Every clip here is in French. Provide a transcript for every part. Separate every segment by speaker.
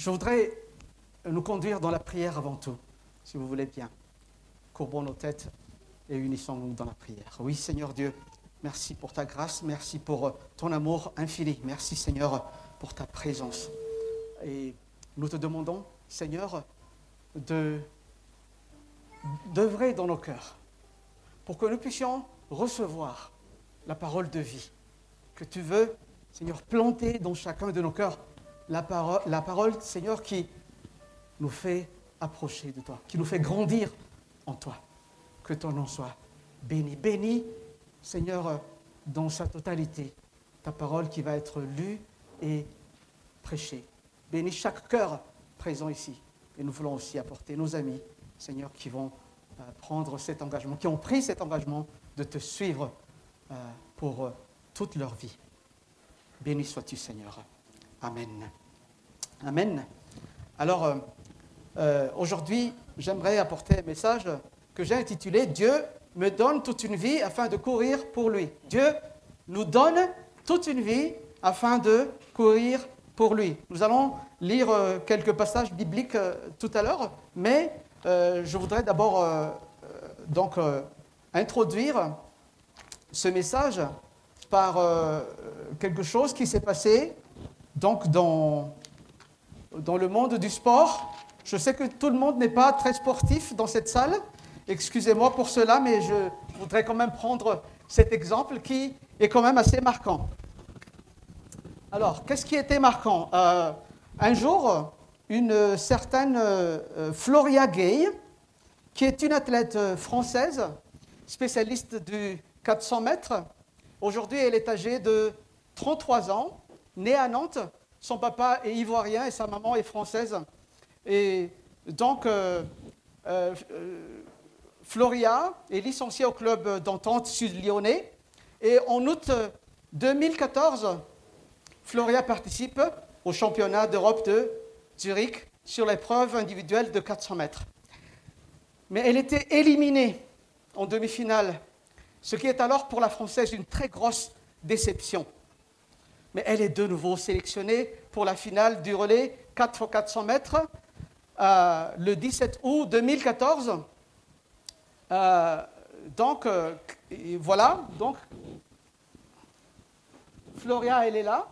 Speaker 1: Je voudrais nous conduire dans la prière avant tout, si vous voulez bien. Courbons nos têtes et unissons-nous dans la prière. Oui, Seigneur Dieu, merci pour ta grâce, merci pour ton amour infini. Merci, Seigneur, pour ta présence. Et nous te demandons, Seigneur, de d'œuvrer dans nos cœurs pour que nous puissions recevoir la parole de vie que tu veux, Seigneur, planter dans chacun de nos cœurs la parole, la parole, Seigneur, qui nous fait approcher de toi, qui nous fait grandir en toi. Que ton nom soit béni. Béni, Seigneur, dans sa totalité, ta parole qui va être lue et prêchée. Bénis chaque cœur présent ici. Et nous voulons aussi apporter nos amis, Seigneur, qui vont euh, prendre cet engagement, qui ont pris cet engagement de te suivre euh, pour euh, toute leur vie. Béni sois-tu, Seigneur. Amen. Amen. Alors, aujourd'hui, j'aimerais apporter un message que j'ai intitulé Dieu me donne toute une vie afin de courir pour lui. Dieu nous donne toute une vie afin de courir pour lui. Nous allons lire quelques passages bibliques tout à l'heure, mais euh, je voudrais d'abord euh, euh, donc introduire ce message par quelque chose qui s'est passé donc dans, dans le monde du sport. Je sais que tout le monde n'est pas très sportif dans cette salle. Excusez-moi pour cela, mais je voudrais quand même prendre cet exemple qui est quand même assez marquant. Alors, qu'est-ce qui était marquant? Un jour, une certaine euh, Floria Gay, qui est une athlète euh, française, spécialiste du 400 mètres. Aujourd'hui, elle est âgée de 33 ans, née à Nantes. Son papa est ivoirien et sa maman est française. Et donc, euh, Floria est licenciée au club d'entente sud-lyonnais. Et en août 2014, Floria participe au championnat d'Europe de Zurich sur l'épreuve individuelle de 400 mètres. Mais elle était éliminée en demi-finale, ce qui est alors pour la Française une très grosse déception. Mais elle est de nouveau sélectionnée pour la finale du relais 4 x 400 mètres euh, le 17 août 2014. Euh, donc, euh, voilà, donc, Floria, elle est là.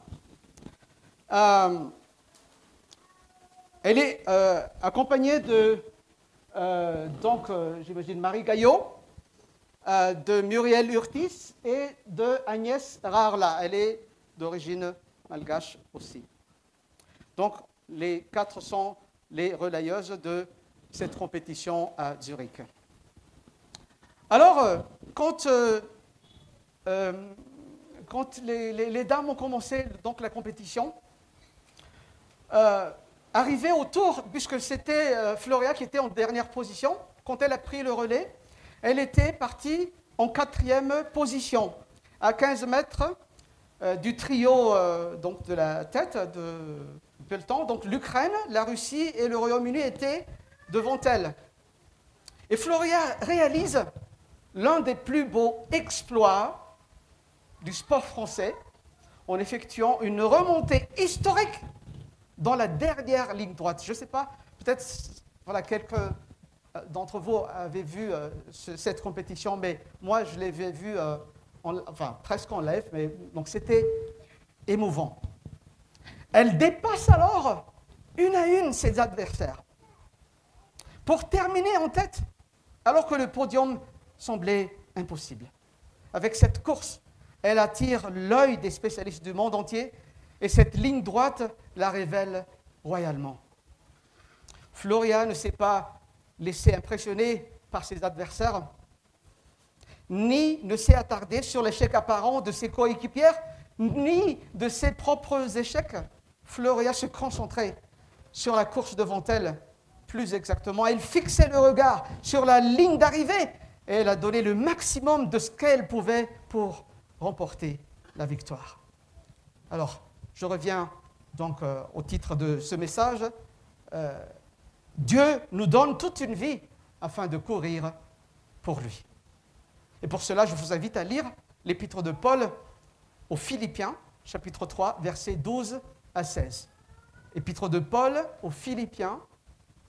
Speaker 1: Elle est accompagnée de, donc, j'imagine, Marie Gaillot, de Muriel Urtis et de Agnès Rarla. Elle est d'origine malgache aussi. Donc, les quatre sont les relayeuses de cette compétition à Zurich. Alors, quand, quand les, les, dames ont commencé donc, la compétition, Arrivée au tour, puisque c'était euh, Floria qui était en dernière position, quand elle a pris le relais, elle était partie en quatrième position, à 15 mètres euh, du trio euh, donc de la tête de peloton. Donc l'Ukraine, la Russie et le Royaume-Uni étaient devant elle. Et Floria réalise l'un des plus beaux exploits du sport français en effectuant une remontée historique dans la dernière ligne droite. Je ne sais pas, peut-être voilà, quelques euh, d'entre vous avaient vu cette compétition, mais moi je l'avais vu, enfin presque en live, mais donc c'était émouvant. Elle dépasse alors une à une ses adversaires pour terminer en tête, alors que le podium semblait impossible. Avec cette course, elle attire l'œil des spécialistes du monde entier et cette ligne droite la révèle royalement. Floria ne s'est pas laissé impressionner par ses adversaires, ni ne s'est attardé sur l'échec apparent de ses coéquipières, ni de ses propres échecs. Floria se concentrait sur la course devant elle, plus exactement. Elle fixait le regard sur la ligne d'arrivée et elle a donné le maximum de ce qu'elle pouvait pour remporter la victoire. Alors, je reviens donc euh, au titre de ce message. Euh, Dieu nous donne toute une vie afin de courir pour lui. Et pour cela, je vous invite à lire l'épître de Paul aux Philippiens, chapitre 3, versets 12 à 16. épître de Paul aux Philippiens,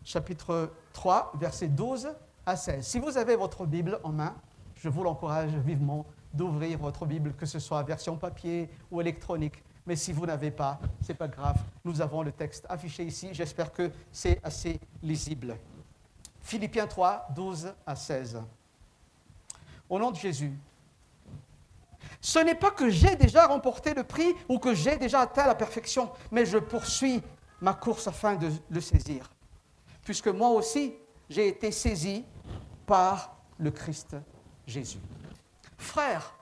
Speaker 1: chapitre 3, versets 12 à 16. Si vous avez votre Bible en main, je vous l'encourage vivement d'ouvrir votre Bible, que ce soit version papier ou électronique. Mais si vous n'avez pas, ce n'est pas grave. Nous avons le texte affiché ici. J'espère que c'est assez lisible. Philippiens 3, 12 à 16. Au nom de Jésus, ce n'est pas que j'ai déjà remporté le prix ou que j'ai déjà atteint la perfection, mais je poursuis ma course afin de le saisir. Puisque moi aussi, j'ai été saisi par le Christ Jésus. Frère,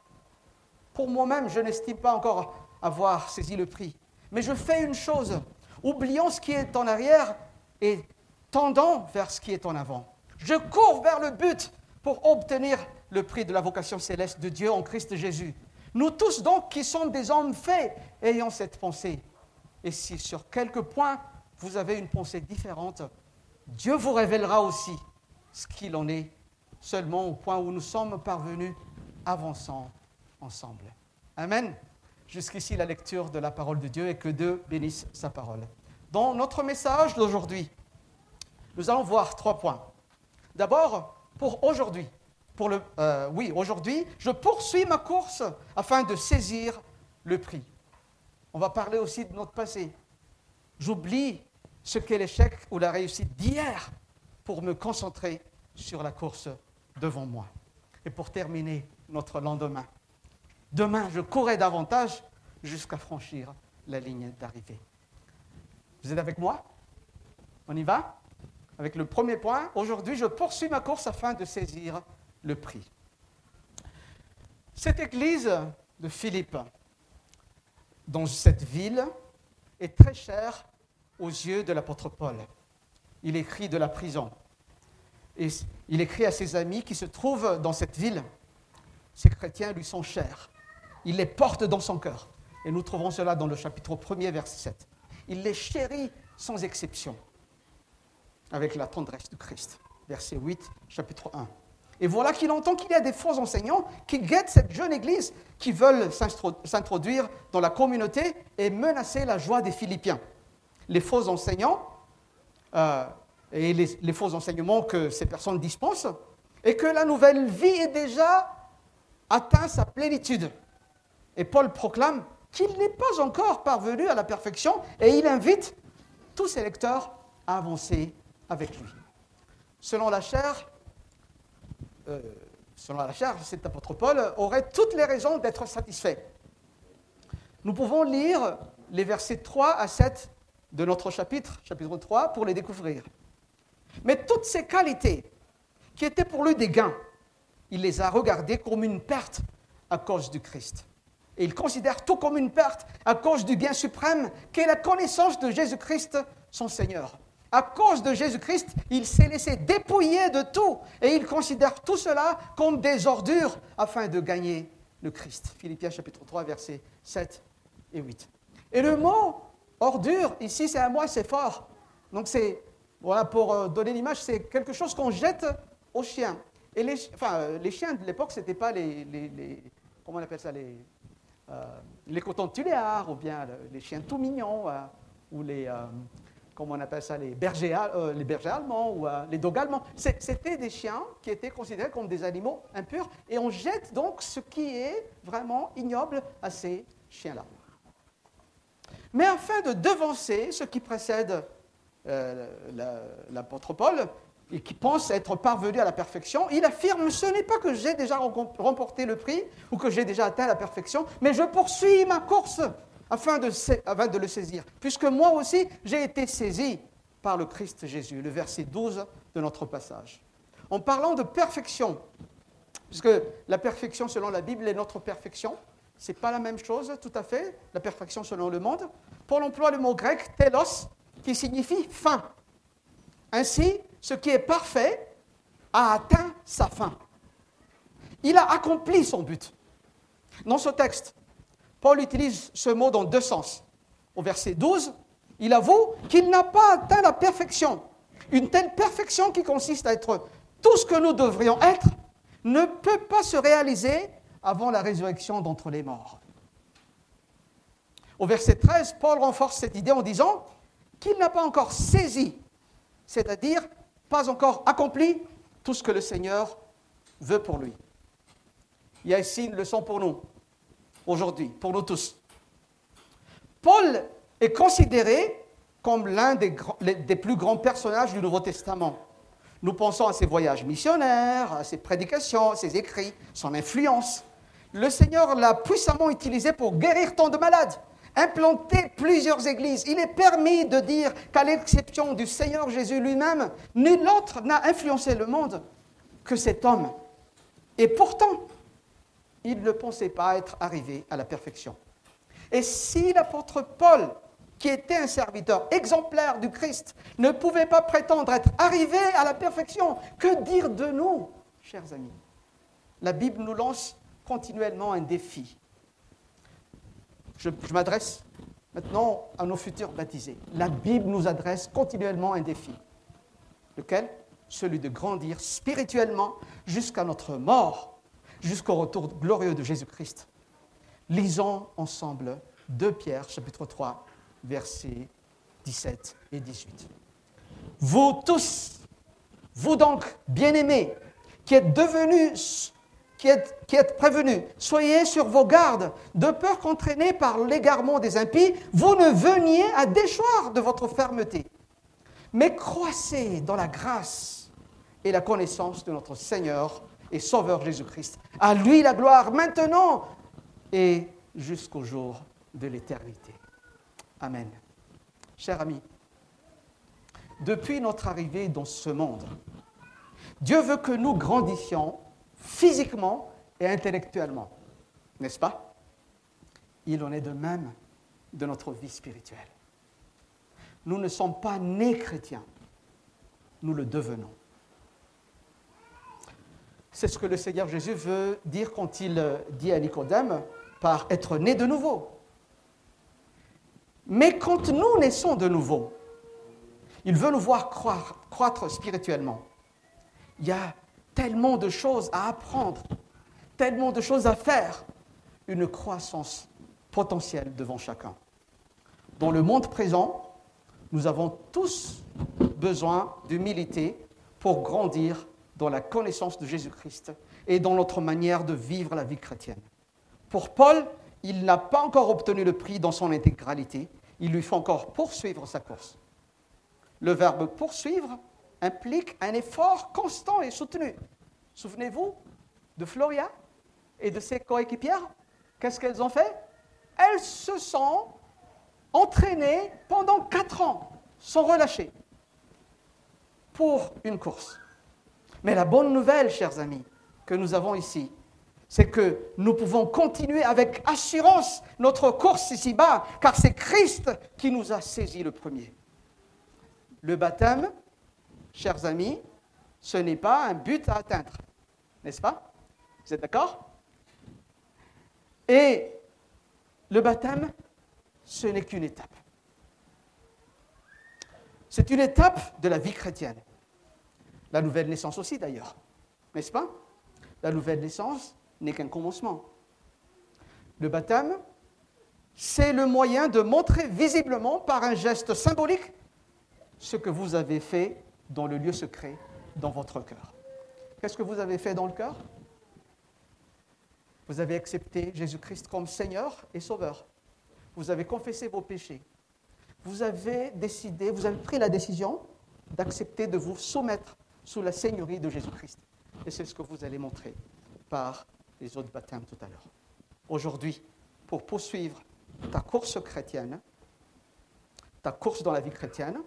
Speaker 1: pour moi-même, je n'estime pas encore avoir saisi le prix, mais je fais une chose, oubliant ce qui est en arrière et tendant vers ce qui est en avant. Je cours vers le but pour obtenir le prix de la vocation céleste de Dieu en Christ Jésus. Nous tous donc qui sommes des hommes faits, ayant cette pensée. Et si sur quelques points vous avez une pensée différente, Dieu vous révélera aussi ce qu'il en est, seulement au point où nous sommes parvenus, avançant ensemble. Amen. Jusqu'ici la lecture de la parole de Dieu et que Dieu bénisse sa parole. Dans notre message d'aujourd'hui, nous allons voir trois points. D'abord, pour aujourd'hui, pour le, euh, oui, aujourd'hui, je poursuis ma course afin de saisir le prix. On va parler aussi de notre passé. J'oublie ce qu'est l'échec ou la réussite d'hier pour me concentrer sur la course devant moi. Et pour terminer, notre lendemain. Demain, je courrai davantage jusqu'à franchir la ligne d'arrivée. Vous êtes avec moi? On y va? Avec le premier point, aujourd'hui, je poursuis ma course afin de saisir le prix. Cette église de Philippe, dans cette ville, est très chère aux yeux de l'apôtre Paul. Il écrit de la prison. Et il écrit à ses amis qui se trouvent dans cette ville. Ces chrétiens lui sont chers. Il les porte dans son cœur. Et nous trouvons cela dans le chapitre 1er, verset 7. Il les chérit sans exception, avec la tendresse de Christ. Verset 8, chapitre 1. Et voilà qu'il entend qu'il y a des faux enseignants qui guettent cette jeune église, qui veulent s'introduire dans la communauté et menacer la joie des Philippiens. Les faux enseignants euh, et les, les, faux enseignements que ces personnes dispensent, et que la nouvelle vie est déjà atteint sa plénitude. Et Paul proclame qu'il n'est pas encore parvenu à la perfection et il invite tous ses lecteurs à avancer avec lui. Selon la chair, euh, selon la chair, cet apôtre Paul aurait toutes les raisons d'être satisfait. Nous pouvons lire les versets 3 à 7 de notre chapitre, chapitre 3, pour les découvrir. Mais toutes ces qualités qui étaient pour lui des gains, il les a regardées comme une perte à cause du Christ. Et il considère tout comme une perte à cause du bien suprême qu'est la connaissance de Jésus-Christ, son Seigneur. À cause de Jésus-Christ, il s'est laissé dépouiller de tout et il considère tout cela comme des ordures afin de gagner le Christ. Philippiens chapitre 3, versets 7 et 8. Et le mot ordure, ici, c'est un mot assez fort. Donc, c'est, voilà, pour euh, donner l'image, c'est quelque chose qu'on jette aux chiens. Et les, euh, chiens de l'époque, ce n'étaient pas les, Comment on appelle ça Les, euh, les ou bien les chiens tout mignons, ou les comment on appelle ça, les bergers, euh, les bergers allemands ou euh, les dogs allemands. C'était des chiens qui étaient considérés comme des animaux impurs et on jette donc ce qui est vraiment ignoble à ces chiens-là. Mais afin de devancer ce qui précède euh, l'apôtre Paul et qui pense être parvenu à la perfection, il affirme ce n'est pas que j'ai déjà remporté le prix ou que j'ai déjà atteint la perfection, mais je poursuis ma course afin de, le saisir, puisque moi aussi j'ai été saisi par le Christ Jésus, le verset 12 de notre passage. En parlant de perfection, puisque la perfection selon la Bible est notre perfection, ce n'est pas la même chose tout à fait, la perfection selon le monde. Paul emploie le mot grec telos, qui signifie fin. Ainsi, ce qui est parfait a atteint sa fin. Il a accompli son but. Dans ce texte, Paul utilise ce mot dans deux sens. Au verset 12, il avoue qu'il n'a pas atteint la perfection. Une telle perfection qui consiste à être tout ce que nous devrions être ne peut pas se réaliser avant la résurrection d'entre les morts. Au verset 13, Paul renforce cette idée en disant qu'il n'a pas encore saisi, c'est-à-dire pas encore accompli tout ce que le Seigneur veut pour lui. Il y a ici une leçon pour nous, aujourd'hui, pour nous tous. Paul est considéré comme l'un des, plus grands personnages du Nouveau Testament. Nous pensons à ses voyages missionnaires, à ses prédications, à ses écrits, son influence. Le Seigneur l'a puissamment utilisé pour guérir tant de malades, implanter plusieurs églises. Il est permis de dire qu'à l'exception du Seigneur Jésus lui-même, nul autre n'a influencé le monde que cet homme. Et pourtant, il ne pensait pas être arrivé à la perfection. Et si l'apôtre Paul, qui était un serviteur exemplaire du Christ, ne pouvait pas prétendre être arrivé à la perfection, que dire de nous, chers amis? La Bible nous lance continuellement un défi. Je, m'adresse maintenant à nos futurs baptisés. La Bible nous adresse continuellement un défi. Lequel? Celui de grandir spirituellement jusqu'à notre mort, jusqu'au retour glorieux de Jésus-Christ. Lisons ensemble 2 Pierre chapitre 3 versets 17 et 18. Vous tous, vous donc, bien-aimés, qui êtes devenus, qui êtes, qui êtes prévenus, soyez sur vos gardes, de peur qu'entraînés par l'égarement des impies, vous ne veniez à déchoir de votre fermeté, mais croissez dans la grâce et la connaissance de notre Seigneur et Sauveur Jésus-Christ. À lui la gloire maintenant et jusqu'au jour de l'éternité. Amen. Chers amis, depuis notre arrivée dans ce monde, Dieu veut que nous grandissions physiquement et intellectuellement, n'est-ce pas? Il en est de même de notre vie spirituelle. Nous ne sommes pas nés chrétiens, nous le devenons. C'est ce que le Seigneur Jésus veut dire quand il dit à Nicodème par être né de nouveau. Mais quand nous naissons de nouveau, il veut nous voir croître spirituellement. Il y a tellement de choses à apprendre, tellement de choses à faire, une croissance potentielle devant chacun. Dans le monde présent, nous avons tous besoin d'humilité pour grandir dans la connaissance de Jésus-Christ et dans notre manière de vivre la vie chrétienne. Pour Paul, il n'a pas encore obtenu le prix dans son intégralité, il lui faut encore poursuivre sa course. Le verbe poursuivre implique un effort constant et soutenu. Souvenez-vous de Floria et de ses coéquipières Qu'est-ce qu'elles ont fait? Elles se sont entraînées pendant quatre ans, sans relâcher, pour une course. Mais la bonne nouvelle, chers amis, que nous avons ici, c'est que nous pouvons continuer avec assurance notre course ici-bas, car c'est Christ qui nous a saisi le premier. Le baptême, chers amis, ce n'est pas un but à atteindre, n'est-ce pas? Vous êtes d'accord? Et le baptême, ce n'est qu'une étape. C'est une étape de la vie chrétienne. La nouvelle naissance aussi, d'ailleurs, n'est-ce pas? La nouvelle naissance, n'est qu'un commencement. Le baptême, c'est le moyen de montrer visiblement par un geste symbolique ce que vous avez fait dans le lieu secret, dans votre cœur. Qu'est-ce que vous avez fait dans le cœur? Vous avez accepté Jésus-Christ comme Seigneur et Sauveur. Vous avez confessé vos péchés. Vous avez décidé, vous avez pris la décision d'accepter de vous soumettre sous la Seigneurie de Jésus-Christ. Et c'est ce que vous allez montrer par les autres baptêmes tout à l'heure. Aujourd'hui, pour poursuivre ta course chrétienne, ta course dans la vie chrétienne,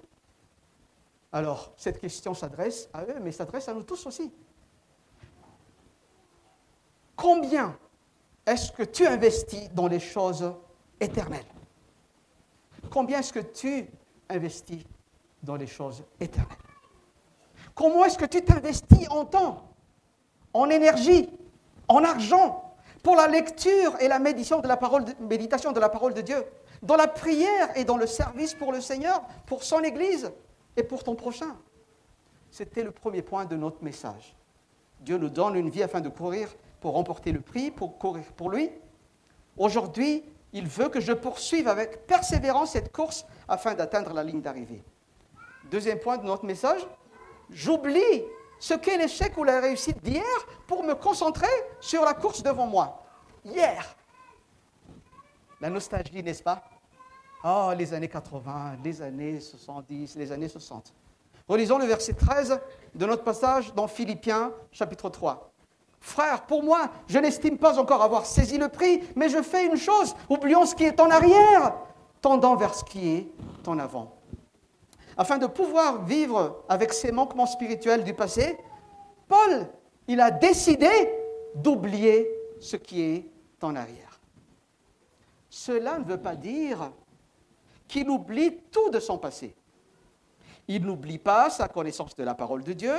Speaker 1: alors cette question s'adresse à eux, mais s'adresse à nous tous aussi. Combien est-ce que tu investis dans les choses éternelles? Combien est-ce que tu investis dans les choses éternelles? Comment est-ce que tu t'investis en temps, en énergie, en argent pour la lecture et la méditation de la parole de, méditation de la parole de Dieu, dans la prière et dans le service pour le Seigneur, pour son Église et pour ton prochain? C'était le premier point de notre message. Dieu nous donne une vie afin de courir pour remporter le prix, pour courir pour lui. Aujourd'hui, Il veut que je poursuive avec persévérance cette course afin d'atteindre la ligne d'arrivée. Deuxième point de notre message, j'oublie ce qu'est l'échec ou la réussite d'hier pour me concentrer sur la course devant moi. Hier. La nostalgie, n'est-ce pas? Oh, les années 80, les années 70, les années 60. Relisons le verset 13 de notre passage dans Philippiens chapitre 3. Frère, pour moi, je n'estime pas encore avoir saisi le prix, mais je fais une chose, oublions ce qui est en arrière, tendant vers ce qui est en avant. Afin de pouvoir vivre avec ces manquements spirituels du passé, Paul, il a décidé d'oublier ce qui est en arrière. Cela ne veut pas dire qu'il oublie tout de son passé. Il n'oublie pas sa connaissance de la parole de Dieu,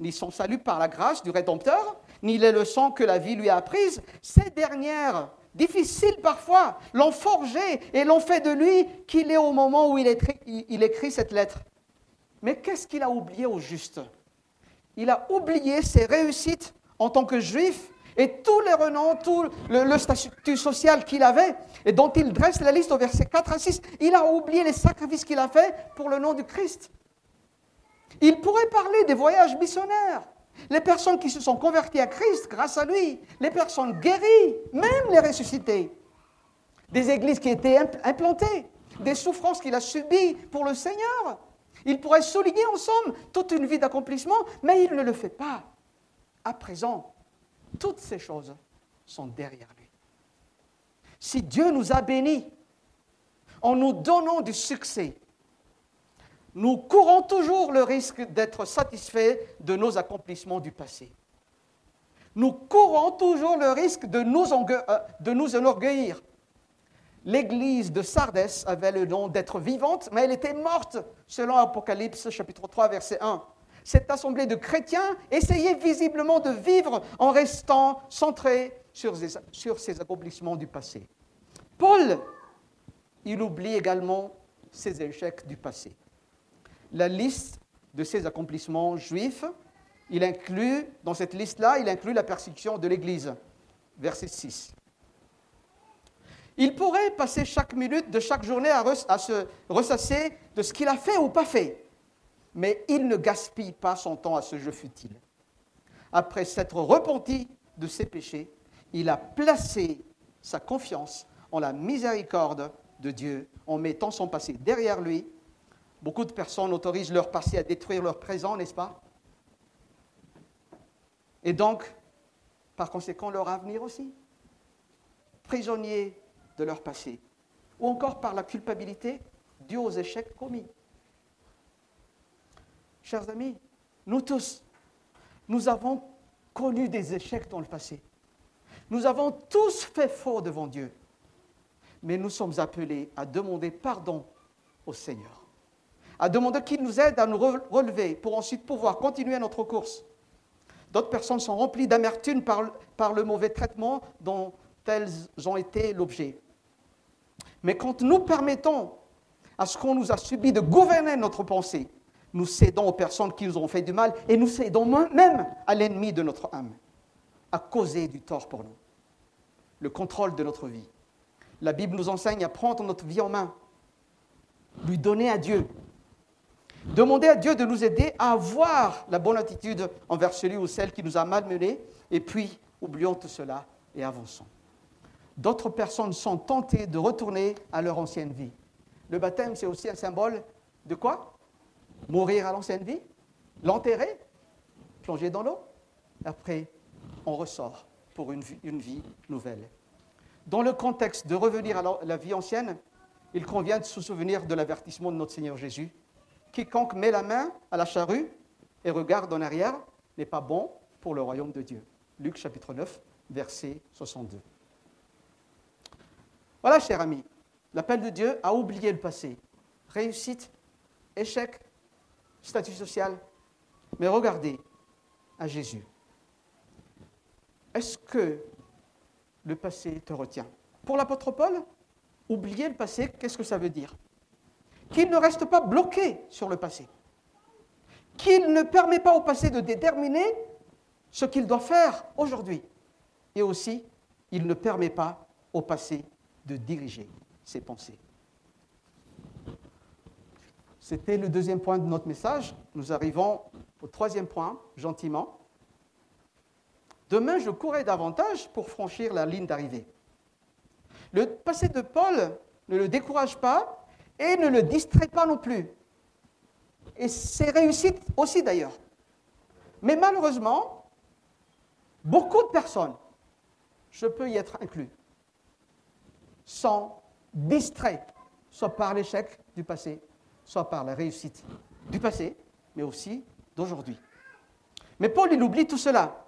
Speaker 1: ni son salut par la grâce du Rédempteur, ni les leçons que la vie lui a apprises. Ces dernières, difficiles parfois, l'ont forgé et l'ont fait de lui qu'il est au moment où il écrit, il écrit cette lettre. Mais qu'est-ce qu'il a oublié au juste? Il a oublié ses réussites en tant que juif et tous les renoms, tout le, statut social qu'il avait, et dont il dresse la liste au verset 4 à 6, il a oublié les sacrifices qu'il a faits pour le nom du Christ. Il pourrait parler des voyages missionnaires, les personnes qui se sont converties à Christ grâce à lui, les personnes guéries, même les ressuscitées, des églises qui étaient implantées, des souffrances qu'il a subies pour le Seigneur. Il pourrait souligner en somme toute une vie d'accomplissement, mais il ne le fait pas. À présent, toutes ces choses sont derrière lui. Si Dieu nous a bénis en nous donnant du succès, nous courons toujours le risque d'être satisfaits de nos accomplissements du passé. Nous courons toujours le risque de nous, euh, enorgueillir. L'église de Sardès avait le nom d'être vivante, mais elle était morte, selon Apocalypse chapitre 3, verset 1 cette assemblée de chrétiens essayait visiblement de vivre en restant centré sur, ses accomplissements du passé. Paul, il oublie également ses échecs du passé. La liste de ses accomplissements juifs, il inclut, dans cette liste-là, il inclut la persécution de l'Église. Verset 6. Il pourrait passer chaque minute de chaque journée à se ressasser de ce qu'il a fait ou pas fait mais il ne gaspille pas son temps à ce jeu futile. Après s'être repenti de ses péchés, il a placé sa confiance en la miséricorde de Dieu en mettant son passé derrière lui. Beaucoup de personnes autorisent leur passé à détruire leur présent, n'est-ce pas? Et donc, par conséquent, leur avenir aussi. Prisonniers de leur passé. Ou encore par la culpabilité due aux échecs commis chers amis, nous tous, nous avons connu des échecs dans le passé. Nous avons tous fait faux devant Dieu. Mais nous sommes appelés à demander pardon au Seigneur, à demander qu'il nous aide à nous relever pour ensuite pouvoir continuer notre course. D'autres personnes sont remplies d'amertume par, par le mauvais traitement dont elles ont été l'objet. Mais quand nous permettons à ce qu'on nous a subi de gouverner notre pensée, nous cédons aux personnes qui nous ont fait du mal et nous cédons même à l'ennemi de notre âme, à causer du tort pour nous. Le contrôle de notre vie. La Bible nous enseigne à prendre notre vie en main, lui donner à Dieu, demander à Dieu de nous aider à avoir la bonne attitude envers celui ou celle qui nous a malmenés, et puis oublions tout cela et avançons. D'autres personnes sont tentées de retourner à leur ancienne vie. Le baptême, c'est aussi un symbole de quoi? Mourir à l'ancienne vie, l'enterrer, plonger dans l'eau? Après, on ressort pour une vie, nouvelle. Dans le contexte de revenir à la vie ancienne, il convient de se souvenir de l'avertissement de notre Seigneur Jésus. Quiconque met la main à la charrue et regarde en arrière n'est pas bon pour le royaume de Dieu. Luc chapitre 9, verset 62. Voilà, cher ami, l'appel de Dieu a oublié le passé. Réussite, échec, statut social. Mais regardez à Jésus. Est-ce que le passé te retient? Pour l'apôtre Paul, oublier le passé, qu'est-ce que ça veut dire? Qu'il ne reste pas bloqué sur le passé. Qu'il ne permet pas au passé de déterminer ce qu'il doit faire aujourd'hui. Et aussi, il ne permet pas au passé de diriger ses pensées. C'était le deuxième point de notre message. Nous arrivons au troisième point, gentiment. Demain, je courrai davantage pour franchir la ligne d'arrivée. Le passé de Paul ne le décourage pas et ne le distrait pas non plus. Et c'est réussite aussi d'ailleurs. Mais malheureusement, beaucoup de personnes, je peux y être inclus, sont distraits, soit par l'échec du passé, soit par la réussite du passé, mais aussi d'aujourd'hui. Mais Paul, il oublie tout cela,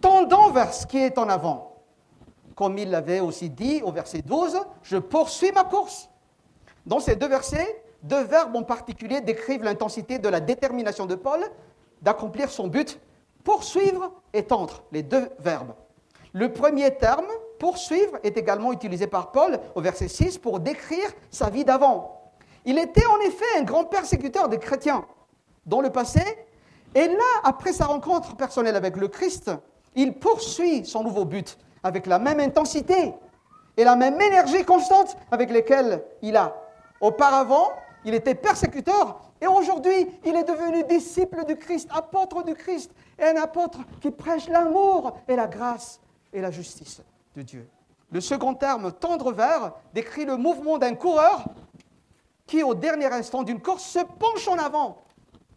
Speaker 1: tendant vers ce qui est en avant. Comme il l'avait aussi dit au verset 12, je poursuis ma course. Dans ces deux versets, deux verbes en particulier décrivent l'intensité de la détermination de Paul d'accomplir son but, poursuivre et tendre, les deux verbes. Le premier terme, poursuivre, est également utilisé par Paul au verset 6 pour décrire sa vie d'avant. Il était en effet un grand persécuteur des chrétiens dans le passé, et là, après sa rencontre personnelle avec le Christ, il poursuit son nouveau but avec la même intensité et la même énergie constante avec lesquelles il a. Auparavant, il était persécuteur et aujourd'hui, il est devenu disciple du Christ, apôtre du Christ, et un apôtre qui prêche l'amour et la grâce et la justice de Dieu. Le second terme, tendre vers, décrit le mouvement d'un coureur qui, au dernier instant d'une course, se penche en avant.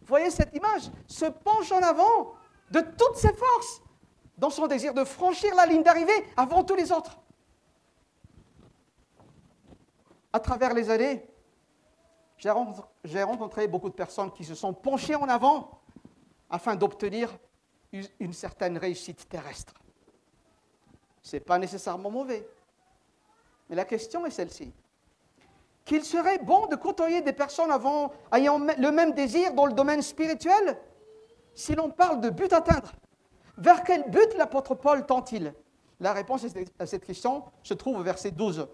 Speaker 1: Vous voyez cette image? Se penche en avant de toutes ses forces dans son désir de franchir la ligne d'arrivée avant tous les autres. À travers les années, j'ai rencontré beaucoup de personnes qui se sont penchées en avant afin d'obtenir une certaine réussite terrestre. Ce n'est pas nécessairement mauvais. Mais la question est celle-ci. Qu'il serait bon de côtoyer des personnes ayant le même désir dans le domaine spirituel si l'on parle de but atteindre? Vers quel but l'apôtre Paul tend-il? La réponse à cette question se trouve au verset 12.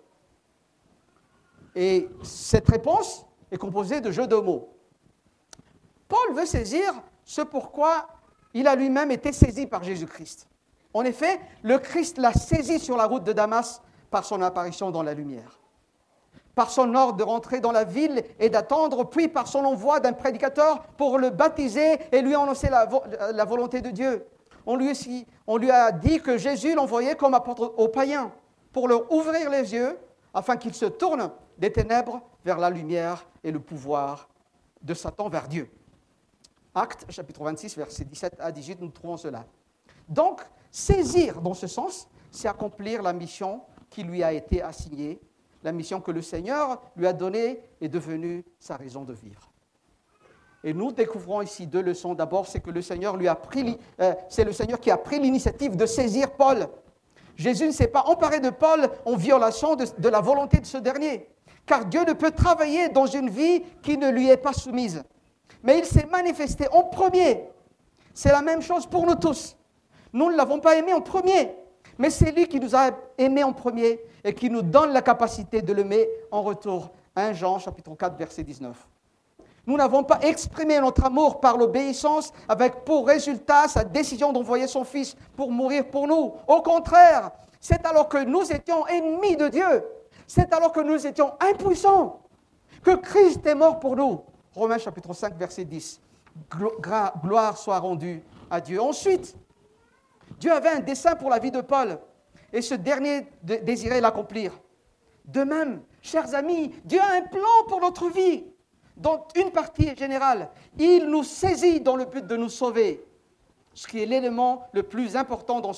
Speaker 1: Et cette réponse est composée de jeux de mots. Paul veut saisir ce pourquoi il a lui-même été saisi par Jésus-Christ. En effet, le Christ l'a saisi sur la route de Damas par son apparition dans la lumière, par son ordre de rentrer dans la ville et d'attendre, puis par son envoi d'un prédicateur pour le baptiser et lui annoncer la, volonté de Dieu on lui, a dit que Jésus l'envoyait comme apôtre aux païens pour leur ouvrir les yeux afin qu'ils se tournent des ténèbres vers la lumière et le pouvoir de Satan vers Dieu. Acte chapitre 26, versets 17 à 18, nous trouvons cela. Donc, saisir dans ce sens, c'est accomplir la mission qui lui a été assignée, la mission que le Seigneur lui a donnée est devenue sa raison de vivre. Et nous découvrons ici deux leçons. D'abord, c'est que le Seigneur lui a pris, euh, c'est le Seigneur qui a pris l'initiative de saisir Paul. Jésus ne s'est pas emparé de Paul en violation de, la volonté de ce dernier, car Dieu ne peut travailler dans une vie qui ne lui est pas soumise. Mais il s'est manifesté en premier. C'est la même chose pour nous tous. Nous ne l'avons pas aimé en premier, mais c'est lui qui nous a aimés en premier et qui nous donne la capacité de l'aimer en retour. 1 Jean chapitre 4 verset 19. Nous n'avons pas exprimé notre amour par l'obéissance avec pour résultat sa décision d'envoyer son Fils pour mourir pour nous. Au contraire, c'est alors que nous étions ennemis de Dieu, c'est alors que nous étions impuissants, que Christ est mort pour nous. Romains chapitre 5, verset 10. Gloire soit rendue à Dieu. Ensuite, Dieu avait un dessein pour la vie de Paul et ce dernier désirait l'accomplir. De même, chers amis, Dieu a un plan pour notre vie dont une partie est générale. Il nous saisit dans le but de nous sauver, ce qui est l'élément le plus important dans,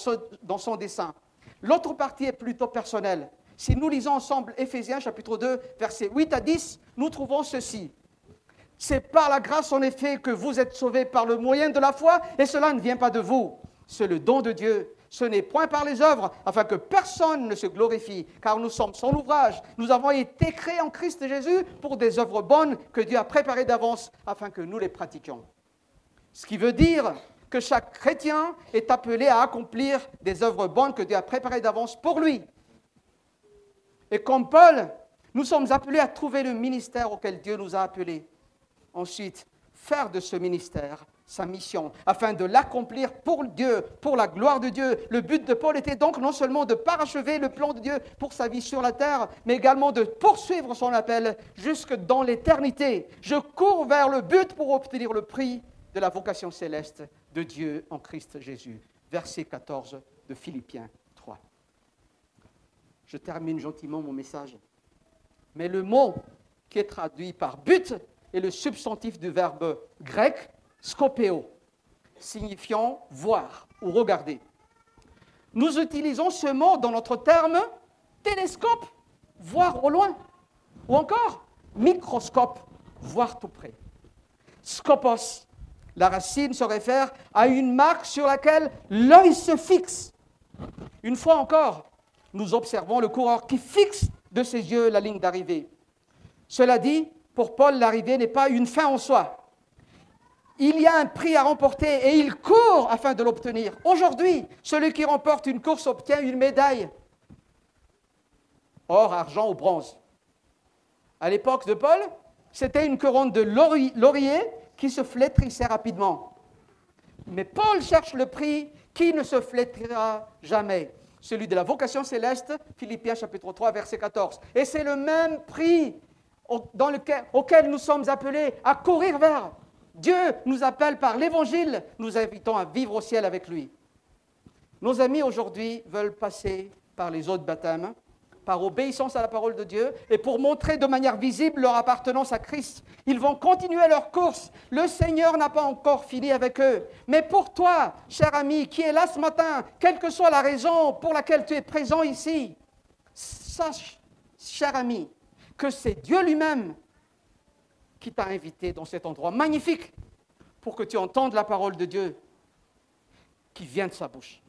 Speaker 1: son dessein. L'autre partie est plutôt personnelle. Si nous lisons ensemble Éphésiens chapitre 2, versets 8 à 10, nous trouvons ceci. C'est par la grâce en effet que vous êtes sauvés par le moyen de la foi, et cela ne vient pas de vous. C'est le don de Dieu, ce n'est point par les œuvres, afin que personne ne se glorifie, car nous sommes son ouvrage. Nous avons été créés en Christ Jésus pour des œuvres bonnes que Dieu a préparées d'avance, afin que nous les pratiquions. Ce qui veut dire que chaque chrétien est appelé à accomplir des œuvres bonnes que Dieu a préparées d'avance pour lui. Et comme Paul, nous sommes appelés à trouver le ministère auquel Dieu nous a appelés. Ensuite, faire de ce ministère sa mission, afin de l'accomplir pour Dieu, pour la gloire de Dieu. Le but de Paul était donc non seulement de parachever le plan de Dieu pour sa vie sur la terre, mais également de poursuivre son appel jusque dans l'éternité. Je cours vers le but pour obtenir le prix de la vocation céleste de Dieu en Christ Jésus. Verset 14 de Philippiens 3. Je termine gentiment mon message. Mais le mot qui est traduit par but est le substantif du verbe grec scopéo, signifiant voir ou regarder. Nous utilisons ce mot dans notre terme télescope, voir au loin, ou encore microscope, voir tout près. Scopos, la racine se réfère à une marque sur laquelle l'œil se fixe. Une fois encore, nous observons le coureur qui fixe de ses yeux la ligne d'arrivée. Cela dit, pour Paul, l'arrivée n'est pas une fin en soi il y a un prix à remporter et il court afin de l'obtenir. Aujourd'hui, celui qui remporte une course obtient une médaille. Or, argent ou bronze. À l'époque de Paul, c'était une couronne de laurier qui se flétrissait rapidement. Mais Paul cherche le prix qui ne se flétrira jamais, celui de la vocation céleste, Philippiens chapitre 3, verset 14. Et c'est le même prix auquel nous sommes appelés à courir vers. Dieu nous appelle par l'Évangile, nous invitons à vivre au ciel avec lui. Nos amis aujourd'hui veulent passer par les eaux de baptême, par obéissance à la parole de Dieu, et pour montrer de manière visible leur appartenance à Christ. Ils vont continuer leur course. Le Seigneur n'a pas encore fini avec eux. Mais pour toi, cher ami, qui est là ce matin, quelle que soit la raison pour laquelle tu es présent ici, sache, cher ami, que c'est Dieu lui-même qui t'a invité dans cet endroit magnifique pour que tu entendes la parole de Dieu qui vient de sa bouche.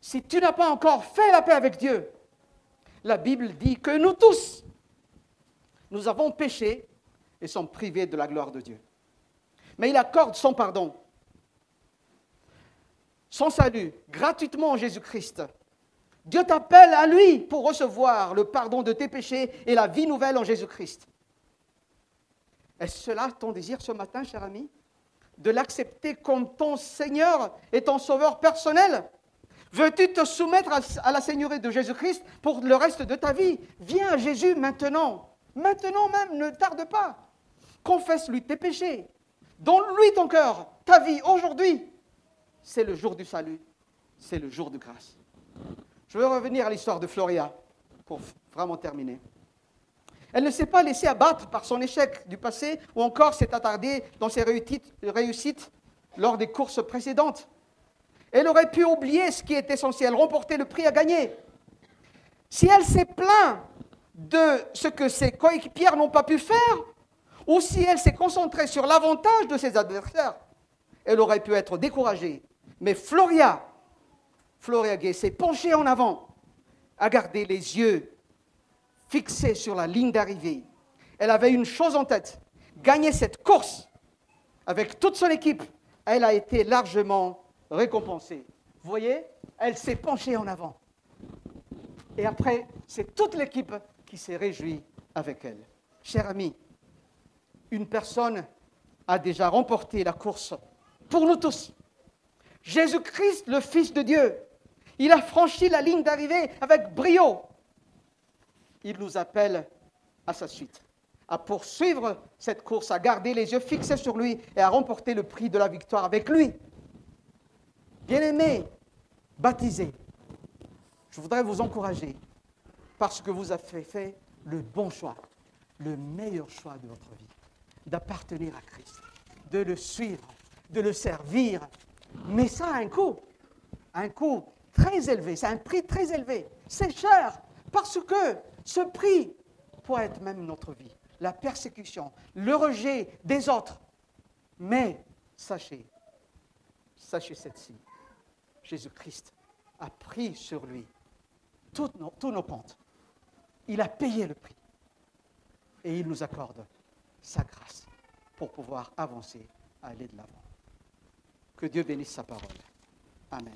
Speaker 1: Si tu n'as pas encore fait la paix avec Dieu, la Bible dit que nous tous, nous avons péché et sommes privés de la gloire de Dieu. Mais il accorde son pardon, son salut, gratuitement en Jésus-Christ. Dieu t'appelle à lui pour recevoir le pardon de tes péchés et la vie nouvelle en Jésus-Christ. Est-ce cela ton désir ce matin, cher ami? De l'accepter comme ton Seigneur et ton Sauveur personnel? Veux-tu te soumettre à la Seigneurie de Jésus-Christ pour le reste de ta vie? Viens à Jésus maintenant. Maintenant même, ne tarde pas. Confesse-lui tes péchés. Donne-lui ton cœur, ta vie aujourd'hui. C'est le jour du salut. C'est le jour de grâce. Je veux revenir à l'histoire de Floria pour vraiment terminer. Elle ne s'est pas laissée abattre par son échec du passé ou encore s'est attardée dans ses réussites, lors des courses précédentes. Elle aurait pu oublier ce qui est essentiel, remporter le prix à gagner. Si elle s'est plainte de ce que ses coéquipières n'ont pas pu faire, ou si elle s'est concentrée sur l'avantage de ses adversaires, elle aurait pu être découragée. Mais Floria, Floria Gay s'est penchée en avant, a gardé les yeux fixée sur la ligne d'arrivée. Elle avait une chose en tête, gagner cette course avec toute son équipe. Elle a été largement récompensée. Vous voyez, elle s'est penchée en avant. Et après, c'est toute l'équipe qui s'est réjouie avec elle. Cher ami, une personne a déjà remporté la course pour nous tous. Jésus-Christ, le Fils de Dieu, il a franchi la ligne d'arrivée avec brio il nous appelle à sa suite, à poursuivre cette course, à garder les yeux fixés sur lui et à remporter le prix de la victoire avec lui. Bien-aimés, baptisés, je voudrais vous encourager parce que vous avez fait le bon choix, le meilleur choix de votre vie, d'appartenir à Christ, de le suivre, de le servir. Mais ça a un coût, un coût très élevé, c'est un prix très élevé, c'est cher parce que ce prix pourrait être même notre vie, la persécution, le rejet des autres. Mais sachez, sachez ceci, Jésus-Christ a pris sur lui tous nos, tous nos comptes. Il a payé le prix. Et il nous accorde sa grâce pour pouvoir avancer, aller de l'avant. Que Dieu bénisse sa parole. Amen.